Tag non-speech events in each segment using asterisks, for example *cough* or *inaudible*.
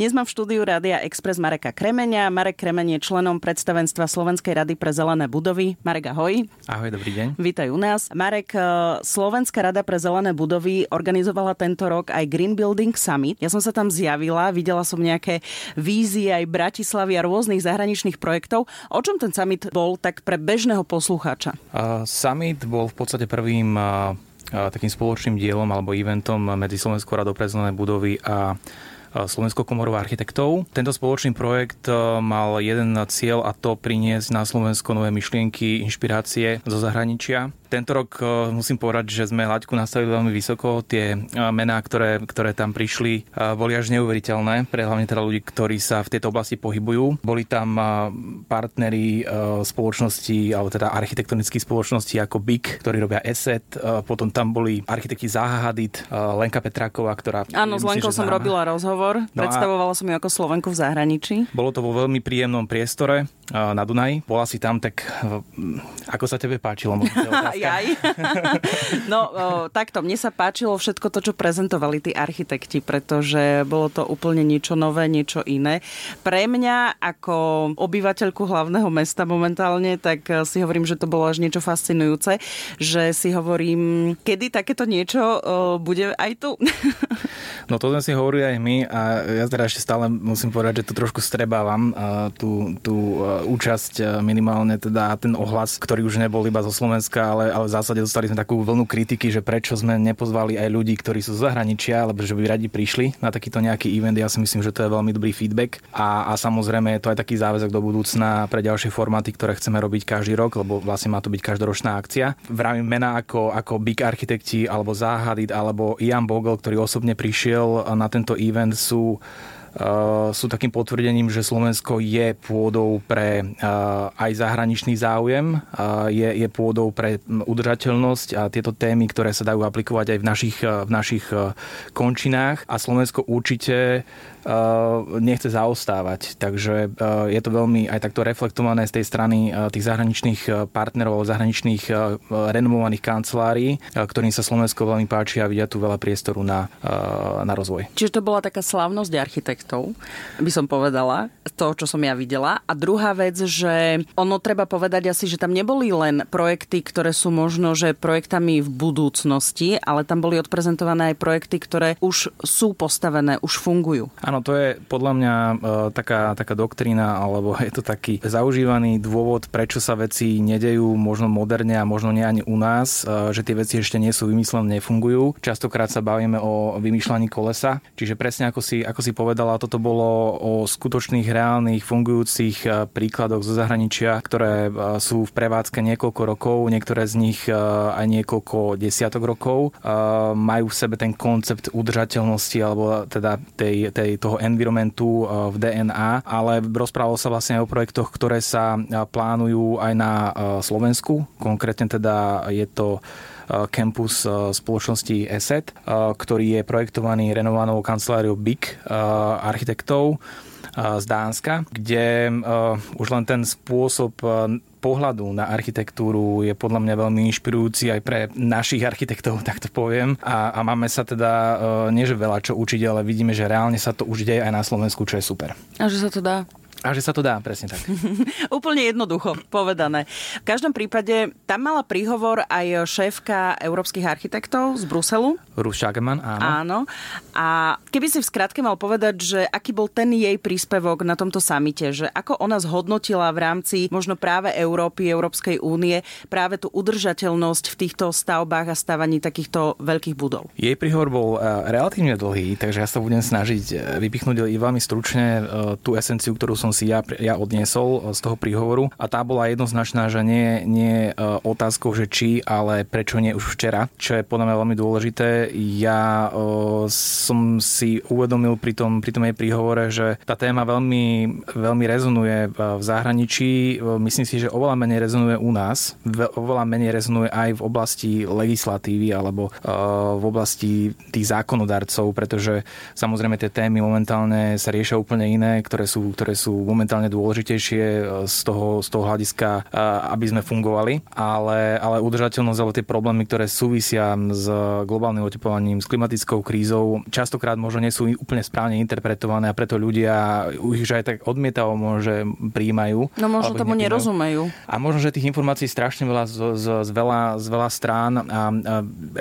Dnes mám v štúdiu Rádia Express Mareka Kremenia. Marek Kremen je členom predstavenstva Slovenskej rady pre zelené budovy. Marek, ahoj. Ahoj, dobrý deň. Vítaj u nás. Marek, e, Slovenská rada pre zelené budovy organizovala tento rok aj Green Building Summit. Ja som sa tam zjavila, videla som nejaké vízie aj Bratislavy a rôznych zahraničných projektov. O čom ten summit bol tak pre bežného poslucháča? Uh, summit bol v podstate prvým uh, takým spoločným dielom alebo eventom medzi Slovenskou radou pre zelené budovy a Slovenskou komorou architektov. Tento spoločný projekt e, mal jeden cieľ a to priniesť na Slovensko nové myšlienky, inšpirácie zo zahraničia tento rok e, musím povedať, že sme hľaďku nastavili veľmi vysoko. Tie e, mená, ktoré, ktoré tam prišli, e, boli až neuveriteľné pre hlavne teda ľudí, ktorí sa v tejto oblasti pohybujú. Boli tam partneri spoločnosti, alebo teda architektonických spoločností ako BIC, ktorí robia ESET. Potom tam boli architekti Zaha Hadid, Lenka Petráková, ktorá... Áno, s Lenkou som robila rozhovor. No Predstavovala som ju ako Slovenku v zahraničí. Bolo to vo veľmi príjemnom priestore na Dunaji. Bola si tam, tak ako sa tebe páčilo? *laughs* Jaj. no, takto, mne sa páčilo všetko to, čo prezentovali tí architekti, pretože bolo to úplne niečo nové, niečo iné. Pre mňa, ako obyvateľku hlavného mesta momentálne, tak eh, si hovorím, že to bolo až niečo fascinujúce, že si hovorím, kedy takéto niečo o, bude aj tu. *laughs* no to sme si hovorili aj my a ja teda ešte stále musím povedať, že to trošku strebávam tú, tú eh, účasť eh, minimálne teda ten ohlas, ktorý už nebol iba zo Slovenska, ale ale, v zásade dostali sme takú vlnu kritiky, že prečo sme nepozvali aj ľudí, ktorí sú z zahraničia, alebo že by radi prišli na takýto nejaký event. Ja si myslím, že to je veľmi dobrý feedback a, a samozrejme je to aj taký záväzok do budúcna pre ďalšie formáty, ktoré chceme robiť každý rok, lebo vlastne má to byť každoročná akcia. Vravím mená ako, ako Big Architekti alebo Záhadit alebo Ian Bogle, ktorý osobne prišiel na tento event, sú Eh, sú takým potvrdením, že Slovensko je pôdou pre eh, aj zahraničný záujem, je, je pôdou pre udržateľnosť a tieto témy, ktoré sa dajú aplikovať aj v našich, eh, v našich končinách a Slovensko určite nechce zaostávať. Takže je to veľmi aj takto reflektované z tej strany tých zahraničných partnerov, zahraničných renomovaných kancelárií, ktorým sa Slovensko veľmi páči a vidia tu veľa priestoru na, na rozvoj. Čiže to bola taká slávnosť architekt projektov, by som povedala, to, čo som ja videla. A druhá vec, že ono treba povedať asi, že tam neboli len projekty, ktoré sú možno, že projektami v budúcnosti, ale tam boli odprezentované aj projekty, ktoré už sú postavené, už fungujú. Áno, to je podľa mňa e, taká, taká doktrína, alebo je to taký zaužívaný dôvod, prečo sa veci nedejú možno moderne a možno nie ani u nás, e, že tie veci ešte nie sú vymyslené, nefungujú. Častokrát sa bavíme o vymýšľaní kolesa, čiže presne ako si, ako si povedal, ale toto bolo o skutočných, reálnych, fungujúcich e, príkladoch zo zahraničia, ktoré e, sú v prevádzke niekoľko rokov, niektoré z nich e, aj niekoľko desiatok rokov. Majú v sebe ten koncept udržateľnosti alebo teda tej, tej, toho environmentu v DNA, ale rozprávalo sa vlastne aj o projektoch, ktoré sa plánujú aj na Slovensku. Konkrétne teda je to kampus spoločnosti ESET, ktorý je projektovaný renovovanou kanceláriou BIC architektov z Dánska, kde už len ten spôsob pohľadu na architektúru je podľa mňa veľmi inšpirujúci aj pre našich architektov, *laughs* tak to poviem. A, a máme sa teda, nie že veľa čo učiť, ale vidíme, že reálne sa to už deje aj na Slovensku, čo je super. A že sa to dá. A že sa to dá, presne tak. *laughs* Úplne jednoducho povedané. V každom prípade tam mala príhovor aj šéfka európskych architektov z Bruselu. Ruth Schagemann, áno. Áno. A keby si v skratke mal povedať, že aký bol ten jej príspevok na tomto samite, že ako ona zhodnotila v rámci možno práve Európy, Európskej únie, práve tú udržateľnosť v týchto stavbách a stavaní takýchto veľkých budov. Jej príhovor bol eh, relatívne dlhý, takže ja sa budem snažiť eh, vypichnúť veľmi stručne eh, tú esenciu, ktorú som si ja, ja odniesol z toho príhovoru a tá bola jednoznačná, že nie, nie otázkou, že či, ale prečo nie už včera, čo je podľa mňa veľmi dôležité. Ja o, som si uvedomil pri tom, pri tom jej príhovore, že tá téma veľmi, veľmi rezonuje v zahraničí. Myslím si, že oveľa menej rezonuje u nás, oveľa menej rezonuje aj v oblasti legislatívy alebo v oblasti tých zákonodarcov, pretože samozrejme tie témy momentálne sa riešia úplne iné, ktoré sú, ktoré sú momentálne dôležitejšie z toho, z toho hľadiska, aby sme fungovali. Ale, ale udržateľnosť alebo tie problémy, ktoré súvisia s globálnym oteplovaním, s klimatickou krízou, častokrát možno nie sú úplne správne interpretované a preto ľudia už aj tak odmietavo môže príjmajú. No možno tomu nerozumejú. A možno, že tých informácií strašne veľa z, z, z, veľa, z veľa strán a, a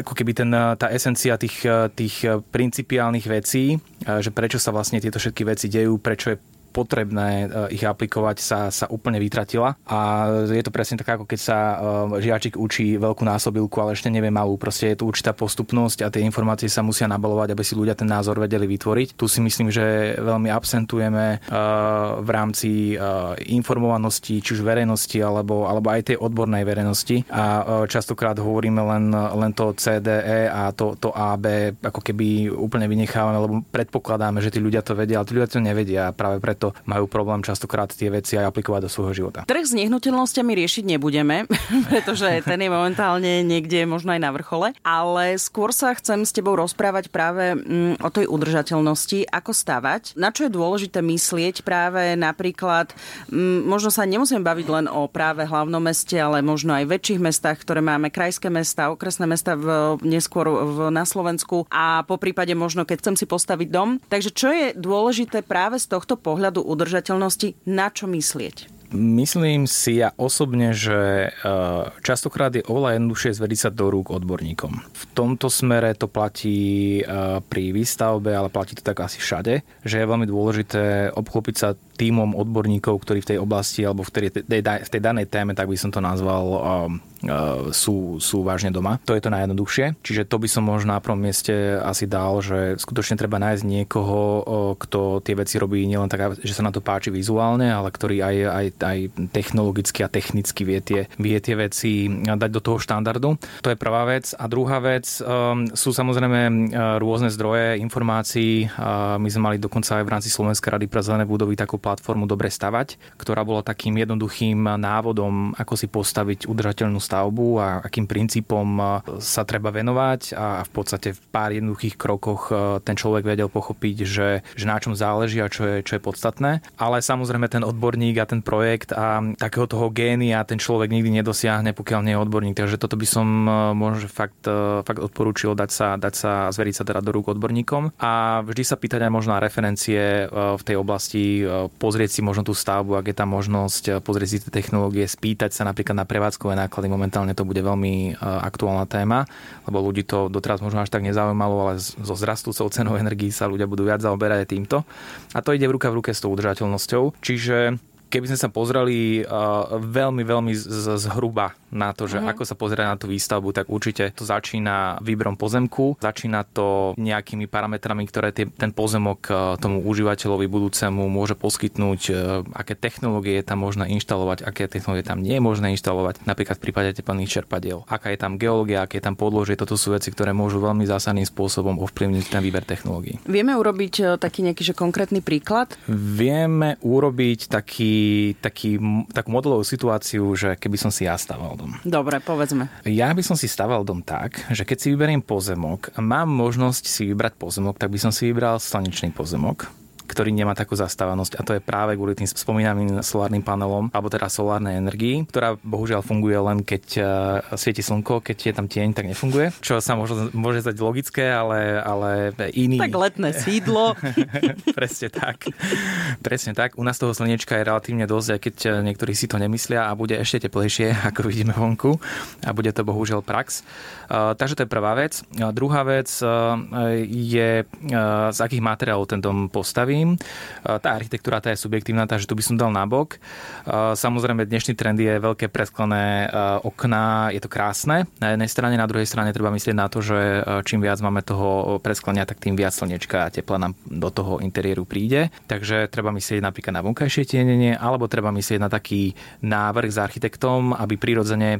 ako keby ten, tá esencia tých, tých principiálnych vecí, že prečo sa vlastne tieto všetky veci dejú, prečo je potrebné eh, ich aplikovať sa, sa úplne vytratila. A je to presne tak, ako keď sa eh, žiačik učí veľkú násobilku, ale ešte nevie malú. Proste je tu určitá postupnosť a tie informácie sa musia nabalovať, aby si ľudia ten názor vedeli vytvoriť. Tu si myslím, že veľmi absentujeme eh, v rámci informovanosti, či už verejnosti, alebo, alebo aj tej odbornej verejnosti. A častokrát hovoríme len, len to CDE a to, to AB ako keby úplne vynechávame, lebo predpokladáme, že tí ľudia to vedia, ale tí ľudia to nevedia. Práve preto majú problém častokrát tie veci aj aplikovať do svojho života. Trh s nehnuteľnosťami riešiť nebudeme, *laughs* pretože ten je momentálne niekde možno aj na vrchole, ale skôr sa chcem s tebou rozprávať práve mm, o tej udržateľnosti, ako stavať. Na čo je dôležité myslieť práve napríklad, mm, možno sa nemusím baviť len o práve hlavnom meste, ale možno aj väčších mestách, ktoré máme, krajské mesta, okresné mesta v, neskôr v, na Slovensku a po prípade možno, keď chcem si postaviť dom. Takže čo je dôležité práve z tohto pohľadu pohľadu udržateľnosti na čo myslieť? Myslím si ja osobne, že e, častokrát je oveľa jednoduchšie zveriť sa do rúk odborníkom. V tomto smere to platí e, pri výstavbe, ale platí to tak asi všade, že je veľmi dôležité obklopiť sa týmom odborníkov, ktorí v tej oblasti alebo v tej, v tej danej téme, tak by som to nazval, e, sú, sú vážne doma. To je to najjednoduchšie. Čiže to by som možno na prvom mieste asi dal, že skutočne treba nájsť niekoho, kto tie veci robí nielen tak, že sa na to páči vizuálne, ale ktorý aj, aj aj technologicky a technicky vie tie, vie tie veci dať do toho štandardu. To je prvá vec. A druhá vec um, sú samozrejme uh, rôzne zdroje informácií. Uh, my sme mali dokonca aj v rámci Slovenskej rady pre zelené budovy takú platformu Dobre stavať, ktorá bola takým jednoduchým návodom, ako si postaviť udržateľnú stavbu a akým princípom uh, sa treba venovať a v podstate v pár jednoduchých krokoch ten človek vedel pochopiť, že, že na čom záleží a čo je, čo je podstatné. Ale samozrejme ten odborník a ten projekt a takého toho génia ten človek nikdy nedosiahne, pokiaľ nie je odborník. Takže toto by som e, možno fakt, e, fakt odporúčil dať sa, dať sa, zveriť sa teda do rúk odborníkom a vždy sa pýtať aj možno na referencie e, v tej oblasti, pozrieť si možno tú stavbu, ak je tam možnosť, pozrieť si tie technológie, spýtať sa napríklad na prevádzkové náklady. Momentálne to bude veľmi aktuálna téma, lebo ľudí to doteraz možno až tak nezaujímalo, ale so zrastúcou cenou energii sa ľudia budú viac zaoberať týmto. A to ide v ruka v ruke s tou udržateľnosťou. Čiže keby sme sa pozreli uh, veľmi, veľmi z, zhruba na to, že mm-hmm. ako sa pozerá na tú výstavbu, tak určite to začína výberom pozemku, začína to nejakými parametrami, ktoré tie, ten pozemok uh, tomu užívateľovi budúcemu môže poskytnúť, uh, aké technológie je tam možné inštalovať, aké technológie tam nie je možné inštalovať, napríklad v prípade teplných čerpadiel. Aká je tam geológia, aké je tam podložie, toto sú veci, ktoré môžu veľmi zásadným spôsobom ovplyvniť ten výber technológií. Vieme urobiť taký nejaký že konkrétny príklad? Vieme urobiť taký taký, takú modelovú situáciu, že keby som si ja staval dom. Dobre, povedzme. Ja by som si staval dom tak, že keď si vyberiem pozemok a mám možnosť si vybrať pozemok, tak by som si vybral slnečný pozemok ktorý nemá takú zastávanosť a to je práve kvôli tým spomínaným solárnym panelom alebo teda solárnej energii, ktorá bohužiaľ funguje len keď uh, svieti slnko, keď je tam tieň, tak nefunguje. Čo sa môže, môže zdať logické, ale, ale iný. Tak letné sídlo. *laughs* Presne tak. Presne tak. U nás toho slnečka je relatívne dosť, aj keď eh, niektorí si to nemyslia a bude ešte teplejšie, *laughs* ako vidíme vonku. A bude to bohužiaľ prax. Uh, takže to je prvá vec. Uh, druhá vec je, z akých materiálov ten dom postaví hovorím. Tá architektúra tá je subjektívna, takže tu by som dal nabok. Samozrejme, dnešný trend je veľké presklené okná, je to krásne. Na jednej strane, na druhej strane treba myslieť na to, že čím viac máme toho presklenia, tak tým viac slnečka a tepla nám do toho interiéru príde. Takže treba myslieť napríklad na vonkajšie tienenie, alebo treba myslieť na taký návrh s architektom, aby prirodzene,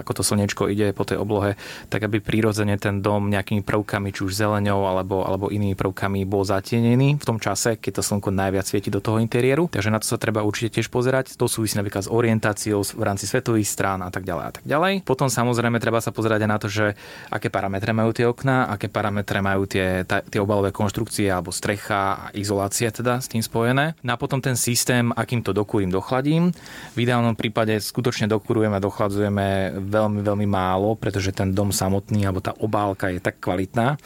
ako to slnečko ide po tej oblohe, tak aby prirodzene ten dom nejakými prvkami, či už zeleňou alebo, alebo inými prvkami bol zatienený v tom čase, keď to slnko najviac svieti do toho interiéru. Takže na to sa treba určite tiež pozerať. To súvisí napríklad s orientáciou v rámci svetových strán a tak ďalej a tak ďalej. Potom samozrejme treba sa pozerať aj na to, že aké parametre majú tie okná, aké parametre majú tie, tie obalové konštrukcie alebo strecha a izolácia teda s tým spojené. No a potom ten systém, akým to dokúrim, dochladím. V ideálnom prípade skutočne dokurujeme a dochladzujeme veľmi, veľmi málo, pretože ten dom samotný alebo tá obálka je tak kvalitná,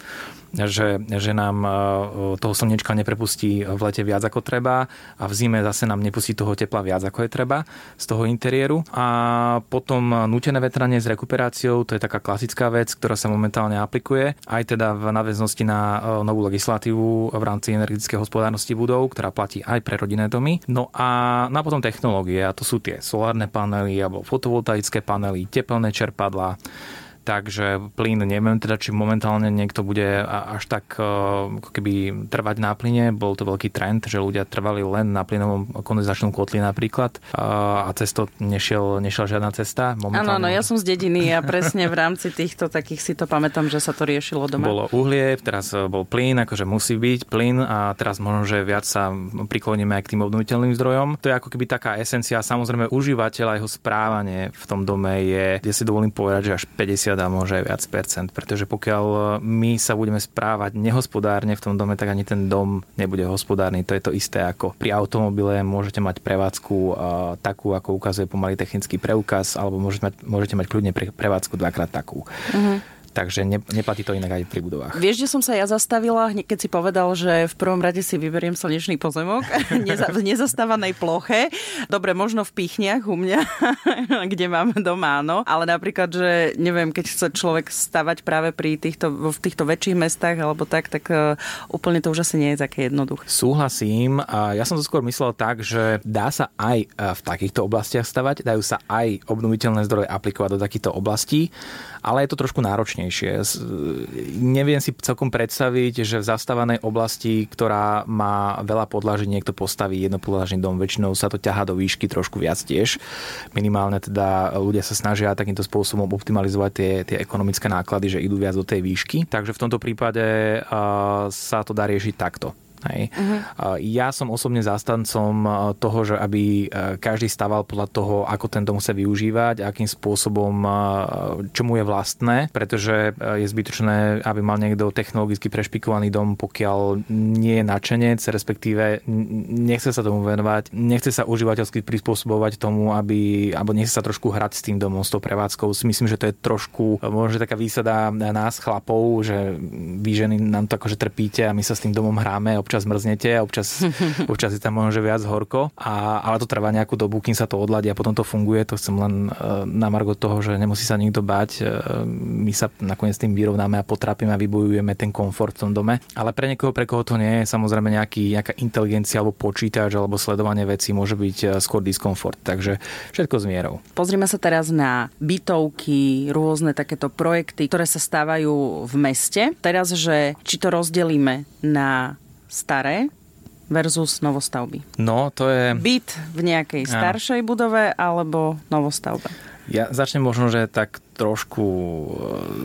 že, že nám e, toho slnečka neprepustí v lete viac ako treba a v zime zase nám nepustí toho tepla viac ako je treba z toho interiéru. A potom nutené vetranie s rekuperáciou, to je taká klasická vec, ktorá sa momentálne aplikuje, aj teda v náväznosti na e, novú legislatívu v rámci energetickej hospodárnosti budov, ktorá platí aj pre rodinné domy. No a, no potom technológie, a to sú tie solárne panely alebo fotovoltaické panely, tepelné čerpadlá, Takže plyn, neviem teda, či momentálne niekto bude až tak e, ako keby trvať na plyne. Bol to veľký trend, že ľudia trvali len na plynovom kondenzačnom kotli napríklad a cez to nešiel, nešiel žiadna cesta. Áno, áno, ja som z dediny a presne v rámci týchto takých si to pamätám, že sa to riešilo doma. Bolo uhlie, teraz bol plyn, akože musí byť plyn a teraz možno, že viac sa prikloníme aj k tým obnoviteľným zdrojom. To je ako keby taká esencia. Samozrejme, užívateľ a jeho správanie v tom dome je, ja si dovolím povedať, že až 50 50 a môže aj viac percent, pretože pokiaľ my sa budeme správať nehospodárne v tom dome, tak ani ten dom nebude hospodárny. To je to isté ako pri automobile môžete mať prevádzku takú, ako ukazuje pomalý technický preukaz, alebo môžete mať, môžete mať kľudne prevádzku dvakrát takú. Uh-huh. Takže ne, neplatí to inak aj pri budovách. Vieš, že som sa ja zastavila, keď si povedal, že v prvom rade si vyberiem slnečný pozemok *laughs* v nezastávanej ploche. Dobre, možno v Pichniach u mňa, *laughs* kde mám doma, áno. Ale napríklad, že neviem, keď chce človek stavať práve pri týchto, v týchto väčších mestách alebo tak, tak e, úplne to už asi nie je také jednoduché. Súhlasím. Ja som to skôr myslel tak, že dá sa aj e, v takýchto oblastiach stavať, dajú sa aj obnoviteľné zdroje aplikovať do takýchto oblastí ale je to trošku náročnejšie. Neviem si celkom predstaviť, že v zastávanej oblasti, ktorá má veľa podlaží, niekto postaví jednopodlažný dom. Väčšinou sa to ťahá do výšky trošku viac tiež. Minimálne teda ľudia sa snažia takýmto spôsobom optimalizovať tie, tie ekonomické náklady, že idú viac do tej výšky. Takže v tomto prípade sa to dá riešiť takto. Hej. Uh-huh. Ja som osobne zastancom toho, že aby každý stával podľa toho, ako ten dom chce využívať, akým spôsobom, čo mu je vlastné, pretože je zbytočné, aby mal niekto technologicky prešpikovaný dom, pokiaľ nie je načenec, respektíve nechce sa tomu venovať, nechce sa užívateľsky prispôsobovať tomu, aby, alebo nechce sa trošku hrať s tým domom, s tou prevádzkou. Myslím, že to je trošku možno taká výsada nás chlapov, že vy ženy nám to akože trpíte a my sa s tým domom hráme, občas mrznete a občas, *laughs* občas je tam možno že viac horko, a, ale to trvá nejakú dobu, kým sa to odladí a potom to funguje. To chcem len e, na margo toho, že nemusí sa nikto báť. E, my sa nakoniec tým vyrovnáme a potrápime a vybojujeme ten komfort v tom dome. Ale pre niekoho, pre koho to nie je, samozrejme nejaký, nejaká inteligencia alebo počítač alebo sledovanie vecí môže byť e, skôr diskomfort. Takže všetko s mierou. Pozrime sa teraz na bytovky, rôzne takéto projekty, ktoré sa stávajú v meste. Teraz, že či to rozdelíme na staré versus novostavby. No, to je... Byt v nejakej ja. staršej budove alebo novostavbe. Ja začnem možno, že tak trošku e,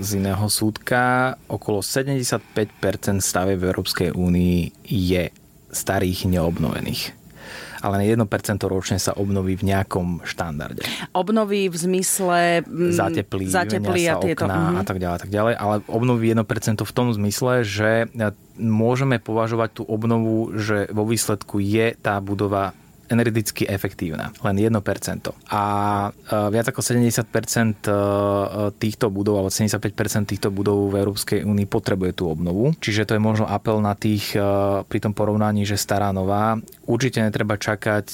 z iného súdka. Okolo 75% staveb v Európskej únii je starých neobnovených ale 1% ročne sa obnoví v nejakom štandarde. Obnoví v zmysle zateplí, zateplí a tieto okná uh-huh. a tak ďalej, tak ďalej, ale obnoví 1% v tom zmysle, že môžeme považovať tú obnovu, že vo výsledku je tá budova energeticky efektívna. Len 1%. A viac ako 70% týchto budov, alebo 75% týchto budov v Európskej únii potrebuje tú obnovu. Čiže to je možno apel na tých pri tom porovnaní, že stará nová. Určite netreba čakať,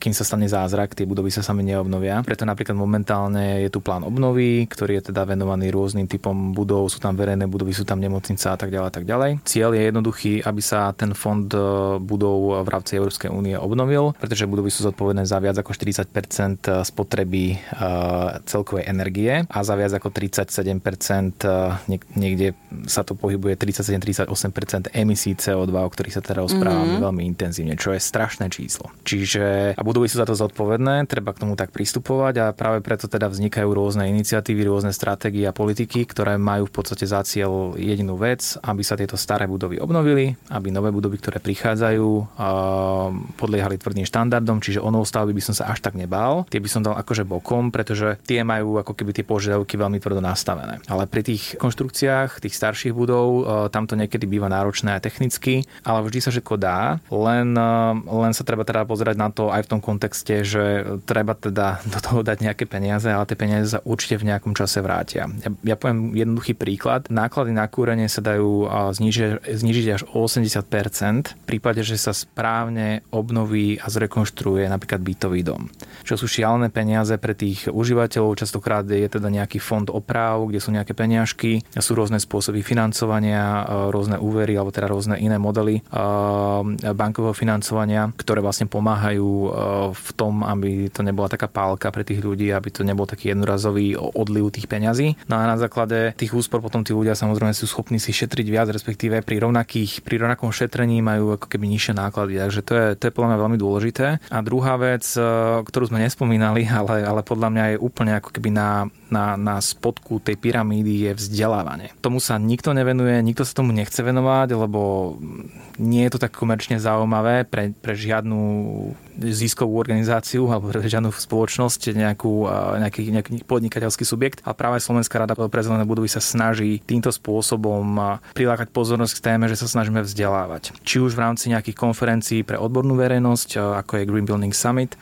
kým sa stane zázrak, tie budovy sa sami neobnovia. Preto napríklad momentálne je tu plán obnovy, ktorý je teda venovaný rôznym typom budov, sú tam verejné budovy, sú tam nemocnica a tak ďalej a tak ďalej. Cieľ je jednoduchý, aby sa ten fond budov v rámci Európskej únie obnovil, pretože budovy sú zodpovedné za viac ako 40% spotreby celkovej energie a za viac ako 37% niekde sa to pohybuje 37-38% emisí CO2, o ktorých sa teda rozprávame mm-hmm. veľmi intenzívne, čo je strašné číslo. Čiže a budovy sú za to zodpovedné, treba k tomu tak pristupovať a práve preto teda vznikajú rôzne iniciatívy, rôzne stratégie a politiky, ktoré majú v podstate za cieľ jedinú vec, aby sa tieto staré budovy obnovili, aby nové budovy, ktoré prichádzajú, podliehali tvrdým štandardom, čiže o stavby by som sa až tak nebál. Tie by som dal akože bokom, pretože tie majú ako keby tie požiadavky veľmi tvrdo nastavené. Ale pri tých konštrukciách, tých starších budov, tam to niekedy býva náročné aj technicky, ale vždy sa všetko dá, len, len sa treba teda pozerať na to aj v tom kontexte, že treba teda *laughs* do toho dať nejaké peniaze, ale tie peniaze sa určite v nejakom čase vrátia. Ja, ja poviem jednoduchý príklad. Náklady na kúrenie sa dajú znižiť, znižiť až o 80% v prípade, že sa správne obnoví a zrekonštruuje napríklad bytový dom. Čo sú šialené peniaze pre tých užívateľov, častokrát je teda nejaký fond oprav, kde sú nejaké peniažky, sú rôzne spôsoby financovania, rôzne úvery alebo teda rôzne iné modely bankového financovania, ktoré vlastne pomáhajú v tom, aby to nebola taká pálka pre tých ľudí, aby to nebol taký jednorazový odliv tých peňazí. No a na základe tých úspor potom tí ľudia samozrejme sú schopní si šetriť viac, respektíve pri, rovnakých, pri rovnakom šetrení majú ako keby nižšie náklady. Takže to je, to je podľa mňa veľmi dôležité. A druhá vec, e, ktorú sme nespomínali, *laughs* ale, ale podľa mňa je úplne ako keby na, na, na spodku tej pyramídy je vzdelávanie. Tomu sa nikto nevenuje, nikto sa tomu nechce venovať, lebo nie je to tak komerčne zaujímavé pre, pre žiadnu ziskovú organizáciu alebo pre žiadnu spoločnosť, nejakú, nejaký, nejaký podnikateľský subjekt. A práve Slovenská rada pre zelené budovy sa snaží týmto spôsobom prilákať pozornosť k téme, že sa snažíme vzdelávať. Či už v rámci nejakých konferencií pre odbornú verejnosť, ako je Green Building Summit,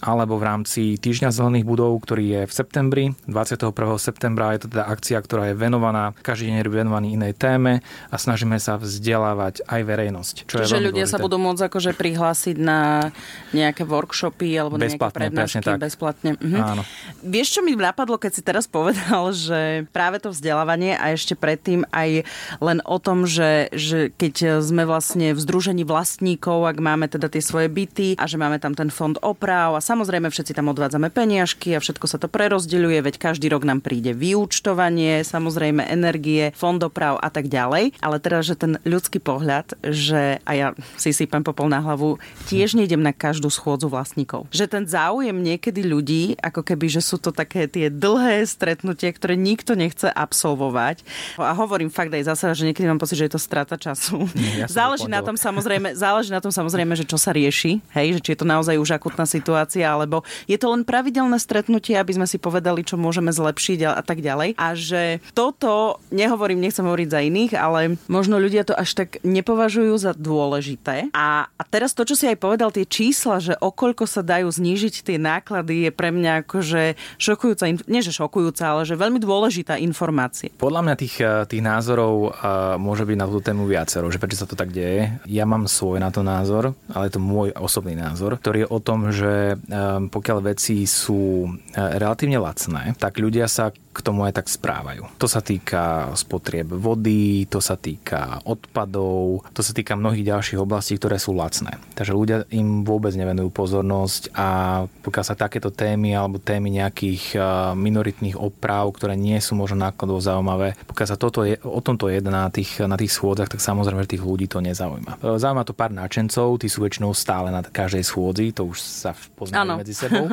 alebo v rámci Týždňa zelených budov, ktorý je v septembri. 21. septembra je to teda akcia, ktorá je venovaná, každý deň je venovaný inej téme a snažíme sa vzdelávať aj verejnosť. Čo Čiže ľudia dôležité. sa budú môcť akože prihlásiť na nejaké workshopy alebo bezplatne, nejaké prednášky tak. bezplatne. Mhm. Áno. Vieš, čo mi napadlo, keď si teraz povedal, že práve to vzdelávanie a ešte predtým aj len o tom, že, že keď sme vlastne v združení vlastníkov, ak máme teda tie svoje byty a že máme tam ten fond oprav a samozrejme všetci tam odvádzame peniažky a všetko sa to prerozdeľuje, veď každý rok nám príde vyúčtovanie, samozrejme energie, fondoprav a tak ďalej. Ale teraz, že ten ľudský pohľad, že a ja si sypem popol na hlavu, tiež nejdem na každú schôdzu vlastníkov. Že ten záujem niekedy ľudí, ako keby, že sú to také tie dlhé stretnutie, ktoré nikto nechce absolvovať. A hovorím fakt aj zase, že niekedy mám pocit, že je to strata času. Ja záleží na tom samozrejme, záleží na tom samozrejme, že čo sa rieši, hej, že či je to naozaj už akutná situácia situácia, alebo je to len pravidelné stretnutie, aby sme si povedali, čo môžeme zlepšiť a, tak ďalej. A že toto, nehovorím, nechcem hovoriť za iných, ale možno ľudia to až tak nepovažujú za dôležité. A, a teraz to, čo si aj povedal, tie čísla, že okoľko sa dajú znížiť tie náklady, je pre mňa akože šokujúca, nie že šokujúca, ale že veľmi dôležitá informácia. Podľa mňa tých, eh, tých názorov uh, môže byť na tú tému viacero, že prečo sa to tak deje. Ja mám svoj na to názor, ale je to môj osobný názor, ktorý je o tom, že pokiaľ veci sú eh, relatívne lacné, tak ľudia sa k tomu aj tak správajú. To sa týka spotrieb vody, to sa týka odpadov, to sa týka mnohých ďalších oblastí, ktoré sú lacné. Takže ľudia im vôbec nevenujú pozornosť a pokiaľ sa takéto témy alebo témy nejakých eh, minoritných oprav, ktoré nie sú možno nákladov zaujímavé, pokiaľ sa toto je, o tomto je na tých, na tých schôdzach, tak samozrejme, že tých ľudí to nezaujíma. Eh, zaujíma to pár náčencov, tí sú väčšinou stále na každej schôdzi, to už sa poznajú medzi sebou.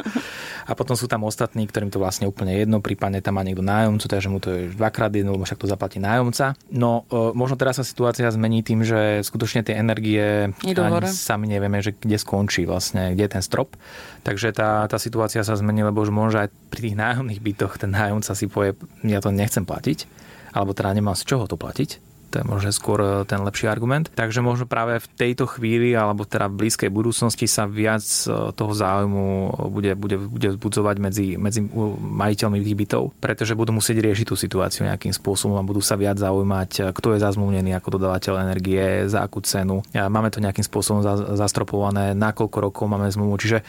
A potom sú tam ostatní, ktorým to vlastne úplne jedno, prípadne tam má niekto nájomcu, takže mu to je dvakrát jedno, lebo však to zaplatí nájomca. No e, možno teraz sa situácia zmení tým, že skutočne tie energie ani sami nevieme, že kde skončí vlastne, kde je ten strop. Takže tá, tá situácia sa zmení, lebo už môže aj pri tých nájomných bytoch ten nájomca si povie, ja to nechcem platiť, alebo teda nemám z čoho to platiť To je možno skôr e, ten lepší argument. Takže možno práve v tejto chvíli alebo teda v blízkej budúcnosti sa viac e, toho záujmu bude, bude, bude vzbudzovať medzi, medzi majiteľmi tých bytov, pretože budú musieť riešiť tú situáciu nejakým spôsobom a budú sa viac zaujímať, e, kto je zazmluvnený ako dodávateľ energie, za akú cenu. Máme to nejakým spôsobom zastropované, na koľko rokov máme zmluvu. Čiže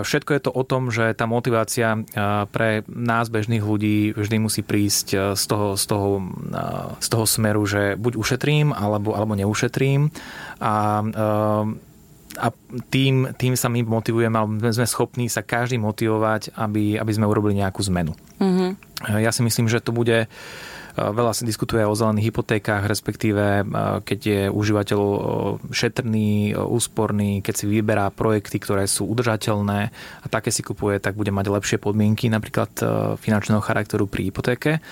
všetko je to o tom, že tá motivácia pre nás bežných ľudí vždy musí prísť z toho, z toho, z toho smeru, že buď ušetrím, alebo, alebo neušetrím. A a tým, tým sa my motivujeme, alebo sme schopní sa každý motivovať, aby, aby sme urobili nejakú zmenu. Mm-hmm. Ja si myslím, že to bude Veľa sa diskutuje o zelených hypotékách, respektíve keď je užívateľ šetrný, úsporný, keď si vyberá projekty, ktoré sú udržateľné a také si kupuje, tak bude mať lepšie podmienky napríklad finančného charakteru pri hypotéke.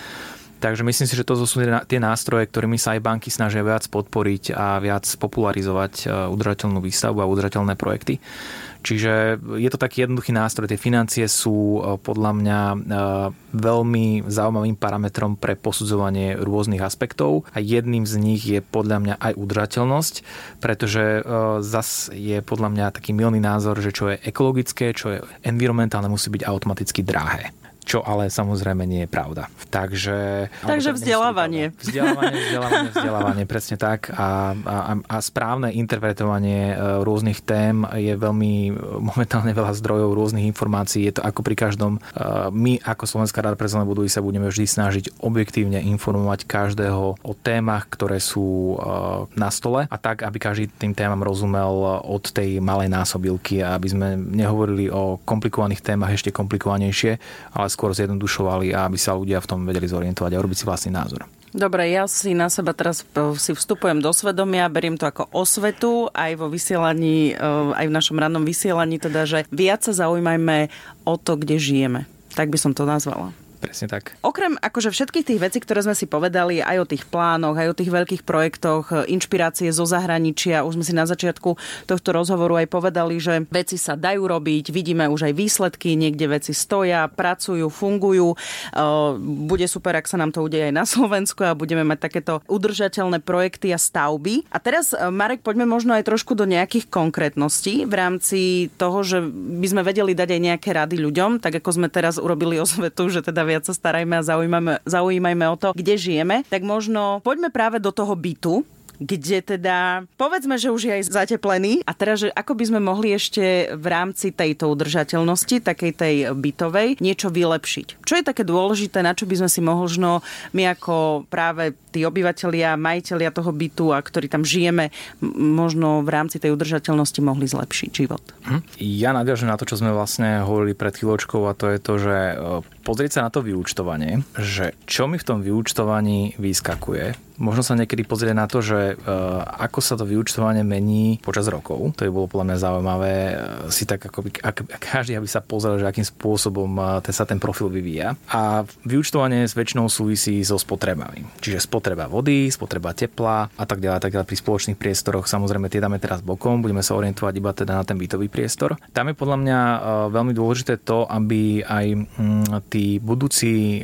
Takže myslím si, že to sú tie nástroje, ktorými sa aj banky snažia viac podporiť a viac popularizovať udržateľnú výstavbu a udržateľné projekty. Čiže je to taký jednoduchý nástroj. Tie financie sú e, podľa mňa e, veľmi zaujímavým parametrom pre posudzovanie rôznych aspektov a jedným z nich je podľa mňa aj udržateľnosť, pretože zas je podľa mňa taký milný názor, že čo je ekologické, čo je environmentálne, musí byť automaticky drahé čo ale samozrejme nie je pravda. Takže, Takže vzdelávanie. Vzdelávanie, vzdelávanie, vzdelávanie, *laughs* presne tak. A, a, a správne interpretovanie e, rôznych tém je veľmi momentálne veľa zdrojov rôznych informácií. Je to ako pri každom. E, my ako Slovenská rada pre zelené budovy sa budeme vždy snažiť objektívne informovať každého o témach, ktoré sú e, na stole a tak, aby každý tým témam rozumel od tej malej násobilky a aby sme nehovorili o komplikovaných témach ešte komplikovanejšie, ale skôr zjednodušovali a aby sa ľudia v tom vedeli zorientovať a urobiť si vlastný názor. Dobre, ja si na seba teraz e, si vstupujem do svedomia, beriem to ako osvetu aj vo vysielaní, e, aj v našom rannom vysielaní, teda, že viac sa zaujímajme o to, kde žijeme. Tak by som to nazvala. Presne tak. Okrem akože všetkých tých vecí, ktoré sme si povedali, aj o tých plánoch, aj o tých veľkých projektoch, e, inšpirácie zo zahraničia, už sme si na začiatku tohto rozhovoru aj povedali, že veci sa dajú robiť, vidíme už aj výsledky, niekde veci stoja, pracujú, fungujú. E, bude super, ak sa nám to udeje aj na Slovensku a budeme mať takéto udržateľné projekty a stavby. A teraz, e, Marek, poďme možno aj trošku do nejakých konkrétností v rámci toho, že by sme vedeli dať aj nejaké rady ľuďom, tak ako sme teraz urobili osvetu, že teda viac sa starajme a zaujímajme, zaujímajme o to, kde žijeme, tak možno poďme práve do toho bytu, kde teda povedzme, že už je aj zateplený a teraz, že ako by sme mohli ešte v rámci tejto udržateľnosti, takej tej bytovej, niečo vylepšiť. Čo je také dôležité, na čo by sme si možno my ako práve tí obyvateľia, majiteľia toho bytu a ktorí tam žijeme, možno v rámci tej udržateľnosti mohli zlepšiť život. Hm. Ja nadviažem na to, čo sme vlastne hovorili pred chvíľočkou a to je to, že e, pozrieť sa na to vyúčtovanie, že čo mi v tom vyúčtovaní vyskakuje, Možno sa niekedy pozrieť na to, že uh, ako sa to vyučtovanie mení počas rokov. To by bolo podľa mňa zaujímavé uh, si tak ako by, ak, každý aby sa pozrel, že akým spôsobom uh, ten, sa ten profil vyvíja. A vyučtovanie s väčšinou súvisí so spotrebami. Čiže spotreba vody, spotreba tepla a tak ďalej, tak ďalej pri spoločných priestoroch. Samozrejme tie dáme teraz bokom, budeme sa orientovať iba teda na ten bytový priestor. Tam je podľa mňa veľmi dôležité to, aby aj um, tí budúci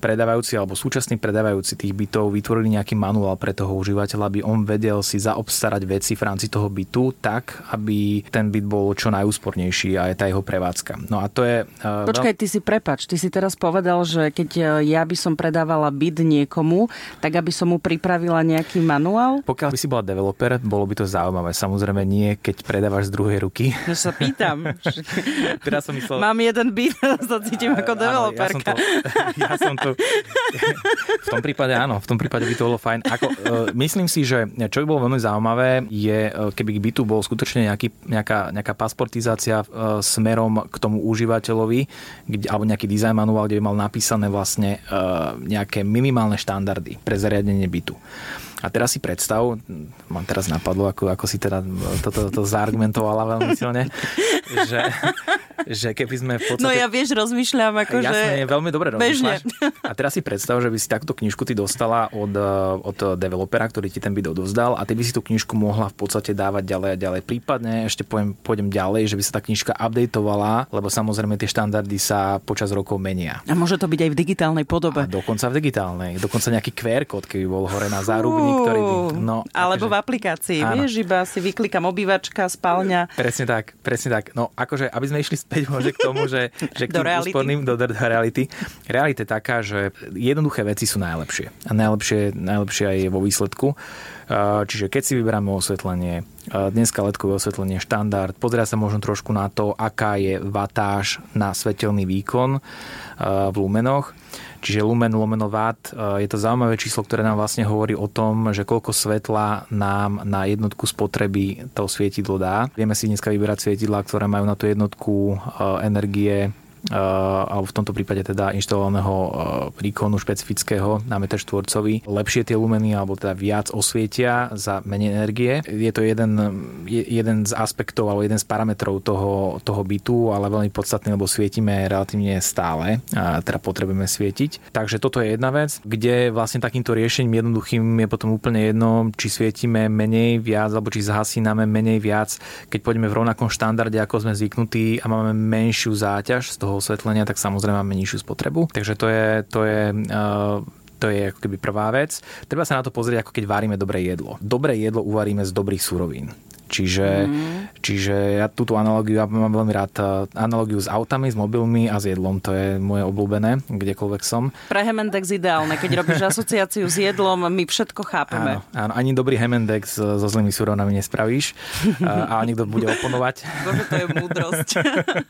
predávajúci alebo súčasní predávajúci tých bytov vytvorili nejaký manuál pre toho užívateľa, aby on vedel si zaobstarať veci v rámci toho bytu tak, aby ten byt bol čo najúspornejší a je tá jeho prevádzka. No a to je... Uh, Počkaj, ty si prepač, ty si teraz povedal, že keď e, ja by som predávala byt niekomu, tak aby som mu pripravila nejaký manuál? Pokiaľ by si bola developer, bolo by to zaujímavé. Samozrejme nie, keď predávaš z druhej ruky. No sa pýtam. *laughs* teraz som myslel... Mám jeden byt, *laughs* sa cítim ako developerka. Ja som to, ja som to, *laughs* v tom prípade áno, v tom prípade by to bolo fajn. Ako, uh, myslím si, že čo by bolo veľmi zaujímavé, je, uh, keby k bytu bol skutočne nejaký, nejaká, nejaká pasportizácia uh, smerom k tomu užívateľovi, kde, alebo nejaký dizajn manuál, kde by mal napísané vlastne nejaké minimálne štandardy pre zariadenie bytu. A teraz si predstav, mám teraz napadlo, ako, ako si teda toto to, to zaargumentovala veľmi silne, *laughs* že, že keby sme v podstate... No ja vieš, rozmýšľam ako, Jasné, že... veľmi dobre rozmýšľaš. A teraz si predstav, že by si takúto knižku ty dostala od, eh, od developera, ktorý ti ten byt odovzdal a ty by si tú knižku mohla v podstate dávať ďalej a ďalej. Prípadne ešte poviem, pôjdem ďalej, že by sa tá knižka updateovala, lebo samozrejme tie štandardy sa počas rokov menia. A môže to byť aj v digitálnej podobe. A dokonca v digitálnej. Dokonca nejaký QR kód, keby bol hore na ktorý by... No, Alebo akože... v aplikácii, áno. vieš, iba si vyklikam obývačka, spálňa. Presne tak, presne tak. No akože, aby sme išli späť môže k tomu, že, že k do reality. úsporným do, do reality. Realita je taká, že jednoduché veci sú najlepšie. A najlepšie, najlepšie aj vo výsledku. Čiže keď si vyberáme osvetlenie, dneska ledkové osvetlenie štandard, pozria sa možno trošku na to, aká je vatáž na svetelný výkon v lumenoch. Čiže lumen lomeno watt je to zaujímavé číslo, ktoré nám vlastne hovorí o tom, že koľko svetla nám na jednotku spotreby to svietidlo dá. Vieme si dneska vyberať svietidlá, ktoré majú na tú jednotku energie alebo v tomto prípade teda inštalovaného výkonu špecifického na meter štvorcový, lepšie tie lumeny alebo teda viac osvietia za menej energie. Je to jeden, jeden z aspektov alebo jeden z parametrov toho, toho bytu, ale veľmi podstatný, lebo svietime relatívne stále a teda potrebujeme svietiť. Takže toto je jedna vec, kde vlastne takýmto riešením jednoduchým je potom úplne jedno, či svietime menej, viac, alebo či zhasíname menej, viac, keď pôjdeme v rovnakom štandarde, ako sme zvyknutí a máme menšiu záťaž z toho toho osvetlenia, tak samozrejme máme nižšiu spotrebu. Takže to je, to je uh, to je ako keby prvá vec. Treba sa na to pozrieť, ako keď varíme dobré jedlo. Dobré jedlo uvaríme z dobrých surovín. Čiže, mm. čiže ja túto analogiu, ja mám veľmi rád eh, analogiu s autami, s mobilmi a s jedlom. To je moje obľúbené, kdekoľvek som. Pre Hemendex ideálne. Keď robíš asociáciu s jedlom, my všetko chápeme. Áno, áno ani dobrý Hemendex so zlými súrovnami nespravíš. a niekto bude oponovať. *laughs* Bože, to je múdrosť.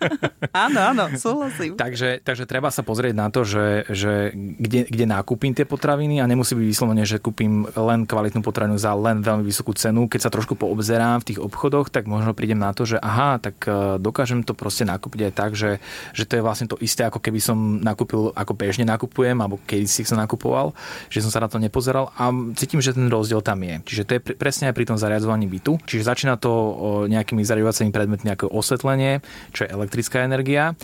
*laughs* áno, áno, súhlasím. Takže, takže treba sa pozrieť na to, že, že kde, kde nákupím tie potraviny a nemusí byť vyslovene, že kúpim len kvalitnú potravinu za len veľmi vysokú cenu. Keď sa trošku poobzerám v tých obchodoch, tak možno prídem na to, že aha, tak e, dokážem to proste nakúpiť aj tak, že, že to je vlastne to isté, ako keby som nakúpil, ako bežne nakupujem, alebo keď si som nakupoval, že som sa na to nepozeral a cítim, že ten rozdiel tam je. Čiže to je presne aj pri tom zariadovaní bytu. Čiže začína to nejakými zariadovacími predmetmi ako osvetlenie, čo je elektrická energia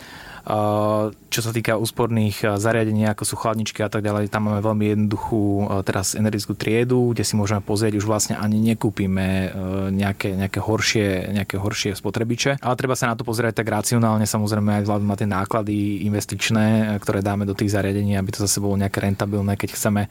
čo sa týka úsporných zariadení, ako sú chladničky a tak ďalej, tam máme veľmi jednoduchú teraz energickú triedu, kde si môžeme pozrieť, už vlastne ani nekúpime nejaké, nejaké, horšie, nejaké horšie spotrebiče. Ale treba sa na to pozrieť tak racionálne, samozrejme aj vzhľadom na tie náklady investičné, ktoré dáme do tých zariadení, aby to zase bolo nejaké rentabilné, keď chceme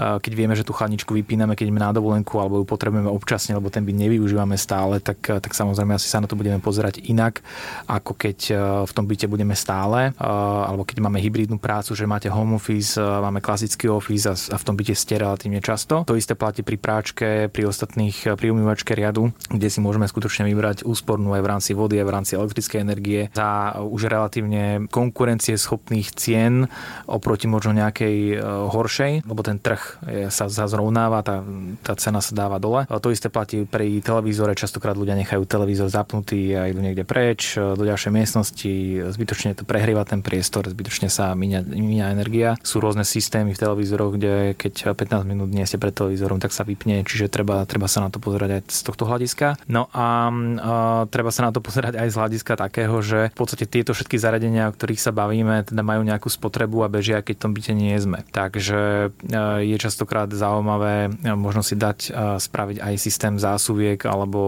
keď vieme, že tú chladničku vypíname, keď ideme na dovolenku alebo ju potrebujeme občasne, lebo ten byt nevyužívame stále, tak, tak samozrejme asi sa na to budeme pozerať inak, ako keď e, v tom byte budeme stále, alebo keď máme hybridnú prácu, že máte home office, máme klasický office a, a v tom byte ste relatívne často. To isté platí pri práčke, pri ostatných, pri umývačke riadu, kde si môžeme skutočne vybrať úspornú aj v rámci vody, aj v rámci elektrickej energie za už relatívne konkurencie schopných cien oproti možno nejakej horšej, lebo ten trh sa, sa zrovnáva, tá, tá cena sa dáva dole. A to isté platí pri televízore, častokrát ľudia nechajú televízor zapnutý a idú niekde preč do ďalšej miestnosti, zbytočne to prehrieva ten priestor, zbytočne sa míňa, míňa energia. Sú rôzne systémy v televízoroch, kde keď 15 minút nie ste pred televízorom, tak sa vypne, čiže treba, treba sa na to pozerať aj z tohto hľadiska. No a, a treba sa na to pozerať aj z hľadiska takého, že v podstate tieto všetky zariadenia, o ktorých sa bavíme, teda majú nejakú spotrebu a bežia, keď v tom byte nie sme. Takže je častokrát zaujímavé e, možno si dať e, spraviť aj systém zásuviek alebo,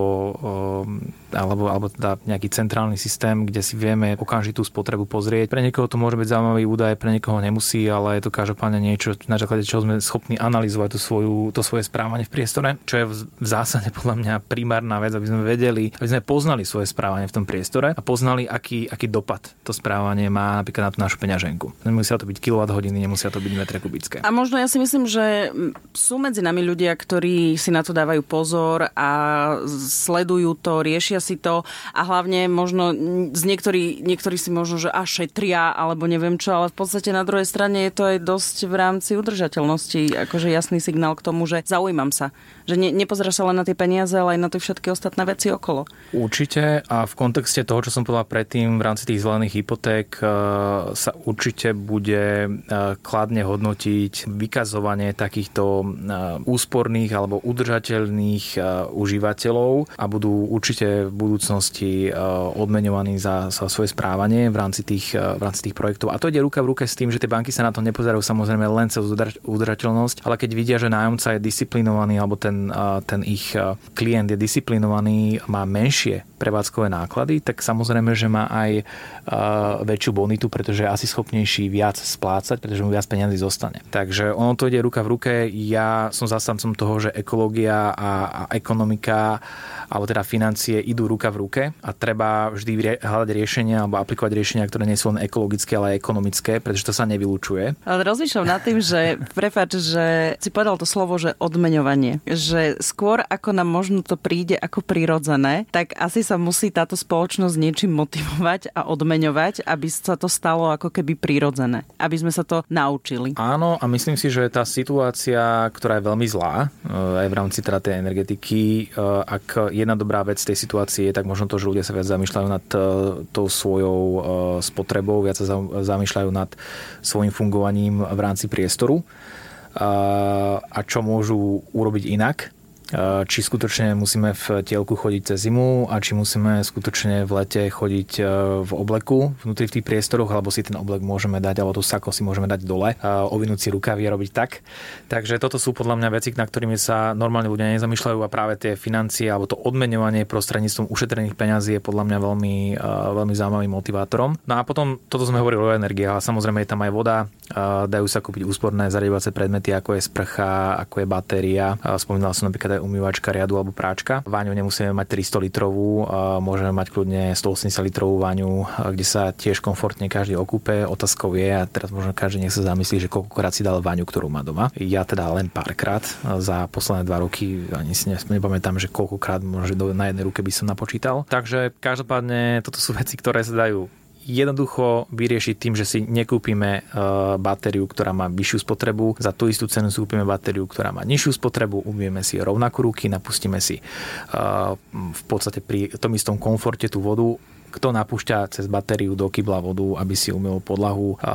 e, alebo, alebo teda nejaký centrálny systém, kde si vieme okamžitú spotrebu pozrieť. Pre niekoho to môže byť zaujímavý údaj, pre niekoho nemusí, ale je to každopádne niečo, na základe čoho sme schopní analyzovať tú svoju, to svoje správanie v priestore, čo je v zásade podľa mňa primárna vec, aby sme vedeli, aby sme poznali svoje správanie v tom priestore a poznali, aký, aký dopad to správanie má napríklad na tú našu peňaženku. Nemusia to byť kWh, nemusia to byť metre kubické. A možno ja si myslím, že sú medzi nami ľudia, ktorí si na to dávajú pozor a sledujú to, riešia si to a hlavne možno z niektorí, niektorí si možno, že až šetria alebo neviem čo, ale v podstate na druhej strane je to aj dosť v rámci udržateľnosti akože jasný signál k tomu, že zaujímam sa. Že ne, nepozeraš sa len na tie peniaze, ale aj na tie všetky ostatné veci okolo. Určite a v kontexte toho, čo som povedal predtým, v rámci tých zelených hypoték e, sa určite bude e, kladne hodnotiť vykazovanie takýchto úsporných alebo udržateľných užívateľov a budú určite v budúcnosti odmeňovaní za, za svoje správanie v rámci, tých, v rámci tých projektov. A to ide ruka v ruke s tým, že tie banky sa na to nepozerajú samozrejme len cez udržateľnosť, ale keď vidia, že nájomca je disciplinovaný alebo ten, ten ich klient je disciplinovaný, má menšie prevádzkové náklady, tak samozrejme, že má aj väčšiu bonitu, pretože je asi schopnejší viac splácať, pretože mu viac peniazy zostane. Takže ono to ide ruka v ruke. Ja som zastancom toho, že ekológia a, ekonomika alebo teda financie idú ruka v ruke a treba vždy hľadať riešenia alebo aplikovať riešenia, ktoré nie sú len ekologické, ale aj ekonomické, pretože to sa nevylučuje. Ale rozmýšľam nad tým, že prepáč, že si povedal to slovo, že odmeňovanie. Skôr ako nám možno to príde ako prirodzené, tak asi sa musí táto spoločnosť niečím motivovať a odmeňovať, aby sa to stalo ako keby prirodzené. Aby sme sa to naučili. Áno a myslím si, že tá situácia, ktorá je veľmi zlá, eh, aj v rámci teda tej energetiky, eh, ak je jedna dobrá vec tej situácie je tak možno to, že ľudia sa viac zamýšľajú nad e, tou svojou spotrebou, viac sa zamýšľajú nad svojim fungovaním v rámci priestoru a čo môžu urobiť inak či skutočne musíme v tielku chodiť cez zimu a či musíme skutočne v lete chodiť eh, v obleku vnútri v tých priestoroch, alebo si ten oblek môžeme dať, alebo tú sako si môžeme dať dole, ovinúť si rukavy a robiť tak. Takže toto sú podľa mňa veci, na ktorými sa normálne ľudia nezamýšľajú a práve tie financie alebo to odmeňovanie prostredníctvom ušetrených peňazí je podľa mňa veľmi, eh, veľmi zaujímavým motivátorom. No a potom, toto sme hovorili o energii, ale samozrejme je tam aj voda, dajú sa kúpiť úsporné zariadovacie predmety, ako je sprcha, ako je batéria. Spomínal som napríklad aj umývačka riadu alebo práčka. Váňu nemusíme mať 300 litrovú, môžeme mať kľudne 180 litrovú váňu, kde sa tiež komfortne každý okúpe. Otázkou je, a teraz možno každý nech sa zamyslí, že koľkokrát si dal váňu, ktorú má doma. Ja teda len párkrát za posledné dva roky, ani si nepamätám, že koľkokrát možno na jednej ruke by som napočítal. Takže každopádne toto sú veci, ktoré sa dajú jednoducho vyriešiť tým, že si nekúpime e, batériu, ktorá má vyššiu spotrebu, za tú istú cenu si kúpime batériu, ktorá má nižšiu spotrebu, umieme si rovnakú ruky, napustíme si e, v podstate pri tom istom komforte tú vodu kto napúšťa cez batériu do kybla vodu, aby si umil podlahu. A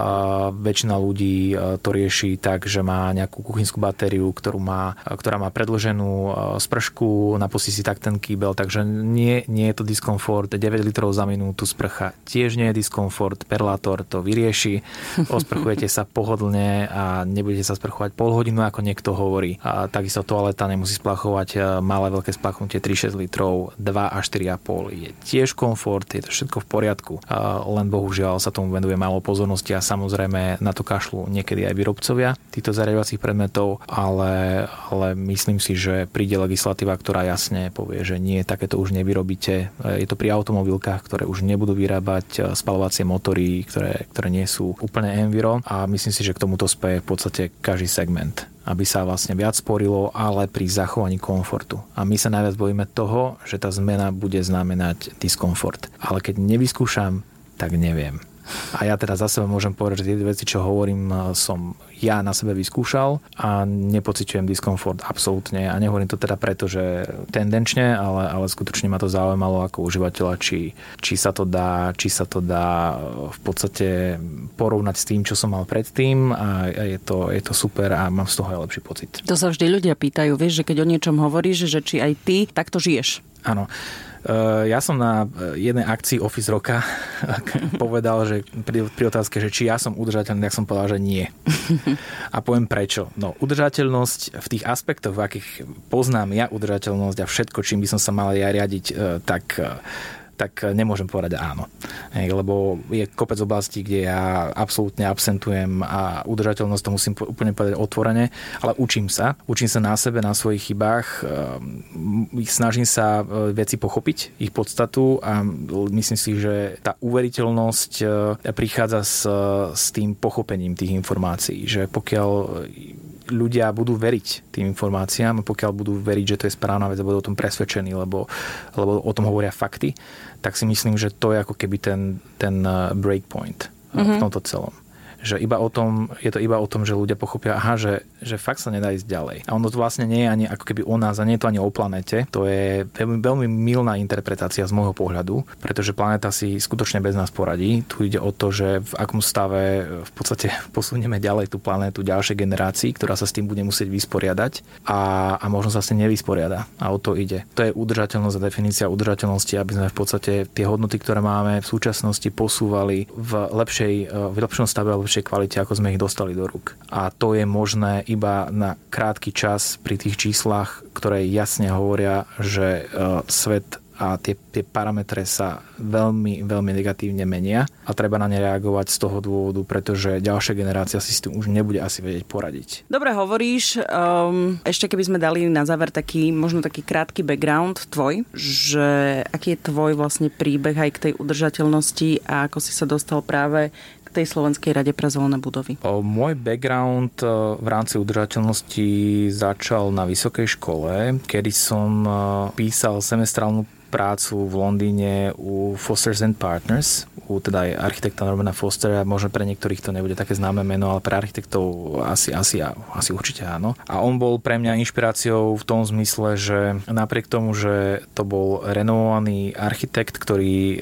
väčšina ľudí e, to rieši tak, že má nejakú kuchynskú batériu, ktorú má, ktorá má predloženú e, spršku, napustí si tak ten kýbel, takže nie, nie je to diskomfort. 9 litrov za minútu sprcha tiež nie je diskomfort. Perlátor to vyrieši. *laughs* Osprchujete sa pohodlne a nebudete sa sprchovať pol hodinu, ako niekto hovorí. A takisto toaleta nemusí splachovať e, malé veľké splachnutie 3-6 litrov, 2 až 4,5 je tiež komfort, je to všetko v poriadku. Len bohužiaľ sa tomu venuje málo pozornosti a samozrejme na to kašľú niekedy aj výrobcovia týchto zariadovacích predmetov, ale, ale myslím si, že príde legislatíva, ktorá jasne povie, že nie, takéto už nevyrobíte. Je to pri automobilkách, ktoré už nebudú vyrábať e, spalovacie motory, ktoré, ktoré nie sú úplne enviro a myslím si, že k tomuto speje v podstate každý segment aby sa vlastne viac sporilo, ale pri zachovaní komfortu. A my sa najviac bojíme toho, že tá zmena bude znamenať diskomfort. Ale keď nevyskúšam, tak neviem. A ja teda za seba môžem povedať, že tie veci, čo hovorím, som ja na sebe vyskúšal a nepociťujem diskomfort absolútne. A nehovorím to teda preto, že tendenčne, ale, ale skutočne ma to zaujímalo ako užívateľa, či, či sa to dá, či sa to dá v podstate porovnať s tým, čo som mal predtým a je to, je to super a mám z toho aj lepší pocit. To sa vždy ľudia pýtajú, vieš, že keď o niečom hovoríš, že či aj ty takto žiješ. Áno. Eh, ja som na eh, jednej akcii Office Roka *laughs* povedal, že pri, pri otázke, že či ja som udržateľný, tak som povedal, že nie. *laughs* A poviem prečo. No, udržateľnosť v tých aspektoch, v akých poznám ja udržateľnosť a všetko, čím by som sa mal ja riadiť, eh, tak tak nemôžem povedať áno. Lebo je kopec oblastí, kde ja absolútne absentujem a udržateľnosť to musím úplne povedať otvorene, ale učím sa. Učím sa na sebe, na svojich chybách, ehm, snažím sa e, veci pochopiť, ich podstatu a myslím si, že tá uveriteľnosť e, prichádza s, s tým pochopením tých informácií, že pokiaľ ľudia budú veriť tým informáciám, pokiaľ budú veriť, že to je správna vec a budú o tom presvedčení, lebo, lebo o tom hovoria fakty, tak si myslím, že to je ako keby ten, ten uh, breakpoint mm-hmm. v mhm. tomto celom. Že iba o tom, je to iba o tom, že ľudia pochopia, aha, že že fakt sa nedá ísť ďalej. A ono to vlastne nie je ani ako keby o nás a nie je to ani o planete. To je veľmi, veľmi milná interpretácia z môjho pohľadu, pretože planéta si skutočne bez nás poradí. Tu ide o to, že v akom stave v podstate *laughs* posunieme ďalej tú planétu ďalšej generácii, ktorá sa s tým bude musieť vysporiadať a, a možno sa s tým nevysporiada. A o to ide. To je udržateľnosť a definícia udržateľnosti, aby sme v podstate tie hodnoty, ktoré máme v súčasnosti posúvali v lepšej, v lepšom stave a lepšej kvalite, ako sme ich dostali do rúk. A to je možné iba na krátky čas pri tých číslach, ktoré jasne hovoria, že e, svet a tie, tie parametre sa veľmi, veľmi negatívne menia a treba na ne reagovať z toho dôvodu, pretože ďalšia generácia si s tým už nebude asi vedieť poradiť. Dobre hovoríš, um, ešte keby sme dali na záver taký, možno taký krátky background tvoj, že aký je tvoj vlastne príbeh aj k tej udržateľnosti a ako si sa dostal práve tej Slovenskej rade pre zelené budovy? Môj background e, v rámci udržateľnosti začal na vysokej škole, kedy som e, písal semestrálnu prácu v Londýne u Fosters and Partners, u teda aj architekta Normana Fostera, možno pre niektorých to nebude také známe meno, ale pre architektov asi, asi, asi určite áno. A on bol pre mňa inšpiráciou v tom zmysle, že napriek tomu, že to bol renovovaný architekt, ktorý e,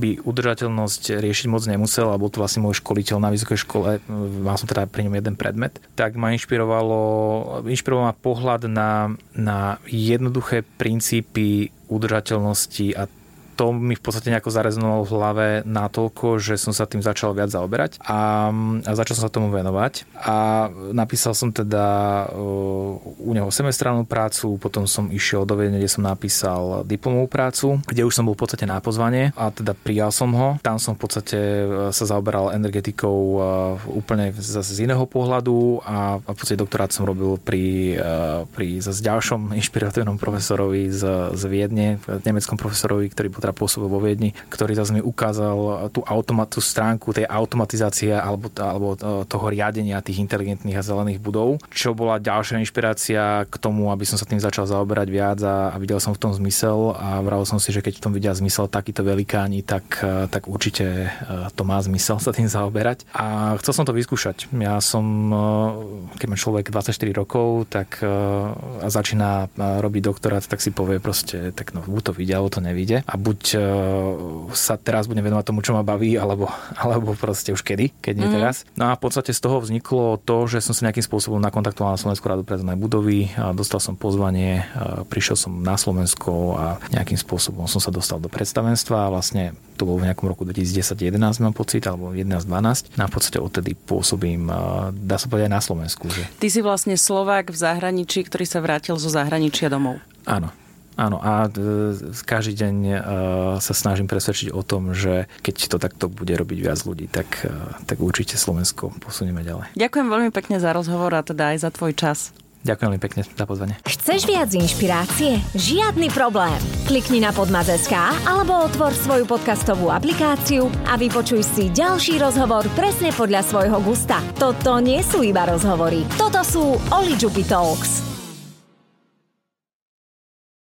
by udržateľnosť riešiť moc nemusel, alebo to vlastne môj školiteľ na vysokej škole, mal som teda pri ňom jeden predmet, tak ma inšpirovalo, inšpiroval ma pohľad na, na jednoduché princípy udržateľnosti a to mi v podstate nejako zarezonovalo v hlave natoľko, že som sa tým začal viac zaoberať a, a začal som sa tomu venovať. A napísal som teda u neho semestrálnu prácu, potom som išiel do Viedne, kde som napísal diplomovú prácu, kde už som bol v podstate na pozvanie a teda prijal som ho. Tam som v podstate uh, sa zaoberal energetikou uh, úplne z, z iného pohľadu a, a v podstate doktorát som robil pri, pri zase ďalšom *laughs* inšpiratívnom profesorovi z, z Viedne, nemeckom profesorovi, ktorý bol teda pôsobil vo Viedni, ktorý zase mi ukázal tú automatu stránku tej automatizácie alebo, alebo e, toho riadenia tých inteligentných a zelených budov, čo bola ďalšia inšpirácia k tomu, aby som sa tým začal zaoberať viac a, a videl som v tom zmysel a vravil som si, že keď v tom vidia zmysel takýto velikáni, tak, e, tak určite e, to má zmysel sa tým zaoberať. A chcel som to vyskúšať. Ja som, keď má človek 24 rokov, tak a začína robiť doktorát, tak si povie proste, tak no, buď to vidia, alebo to nevíde. A buď buď e, sa teraz budem venovať tomu, čo ma baví, alebo, alebo proste už kedy, keď nie mm. teraz. No a v podstate z toho vzniklo to, že som sa nejakým spôsobom nakontaktoval na Slovensku radu pre budovy, a dostal som pozvanie, a prišiel som na Slovensko a nejakým spôsobom som sa dostal do predstavenstva a vlastne to bolo v nejakom roku 2010-2011 mám pocit, alebo 11-12. No a v podstate odtedy pôsobím, dá sa povedať, aj na Slovensku. Že... Ty si vlastne Slovák v zahraničí, ktorý sa vrátil zo zahraničia domov. Áno, Áno, a e, každý deň e, sa snažím presvedčiť o tom, že keď to takto bude robiť viac ľudí, tak, e, tak určite Slovensko posunieme ďalej. Ďakujem veľmi pekne za rozhovor a teda aj za tvoj čas. Ďakujem veľmi pekne za pozvanie. Chceš viac inšpirácie? Žiadny problém. Klikni na podmaz.sk alebo otvor svoju podcastovú aplikáciu a vypočuj si ďalší rozhovor presne podľa svojho gusta. Toto nie sú iba rozhovory. Toto sú Oli Talks.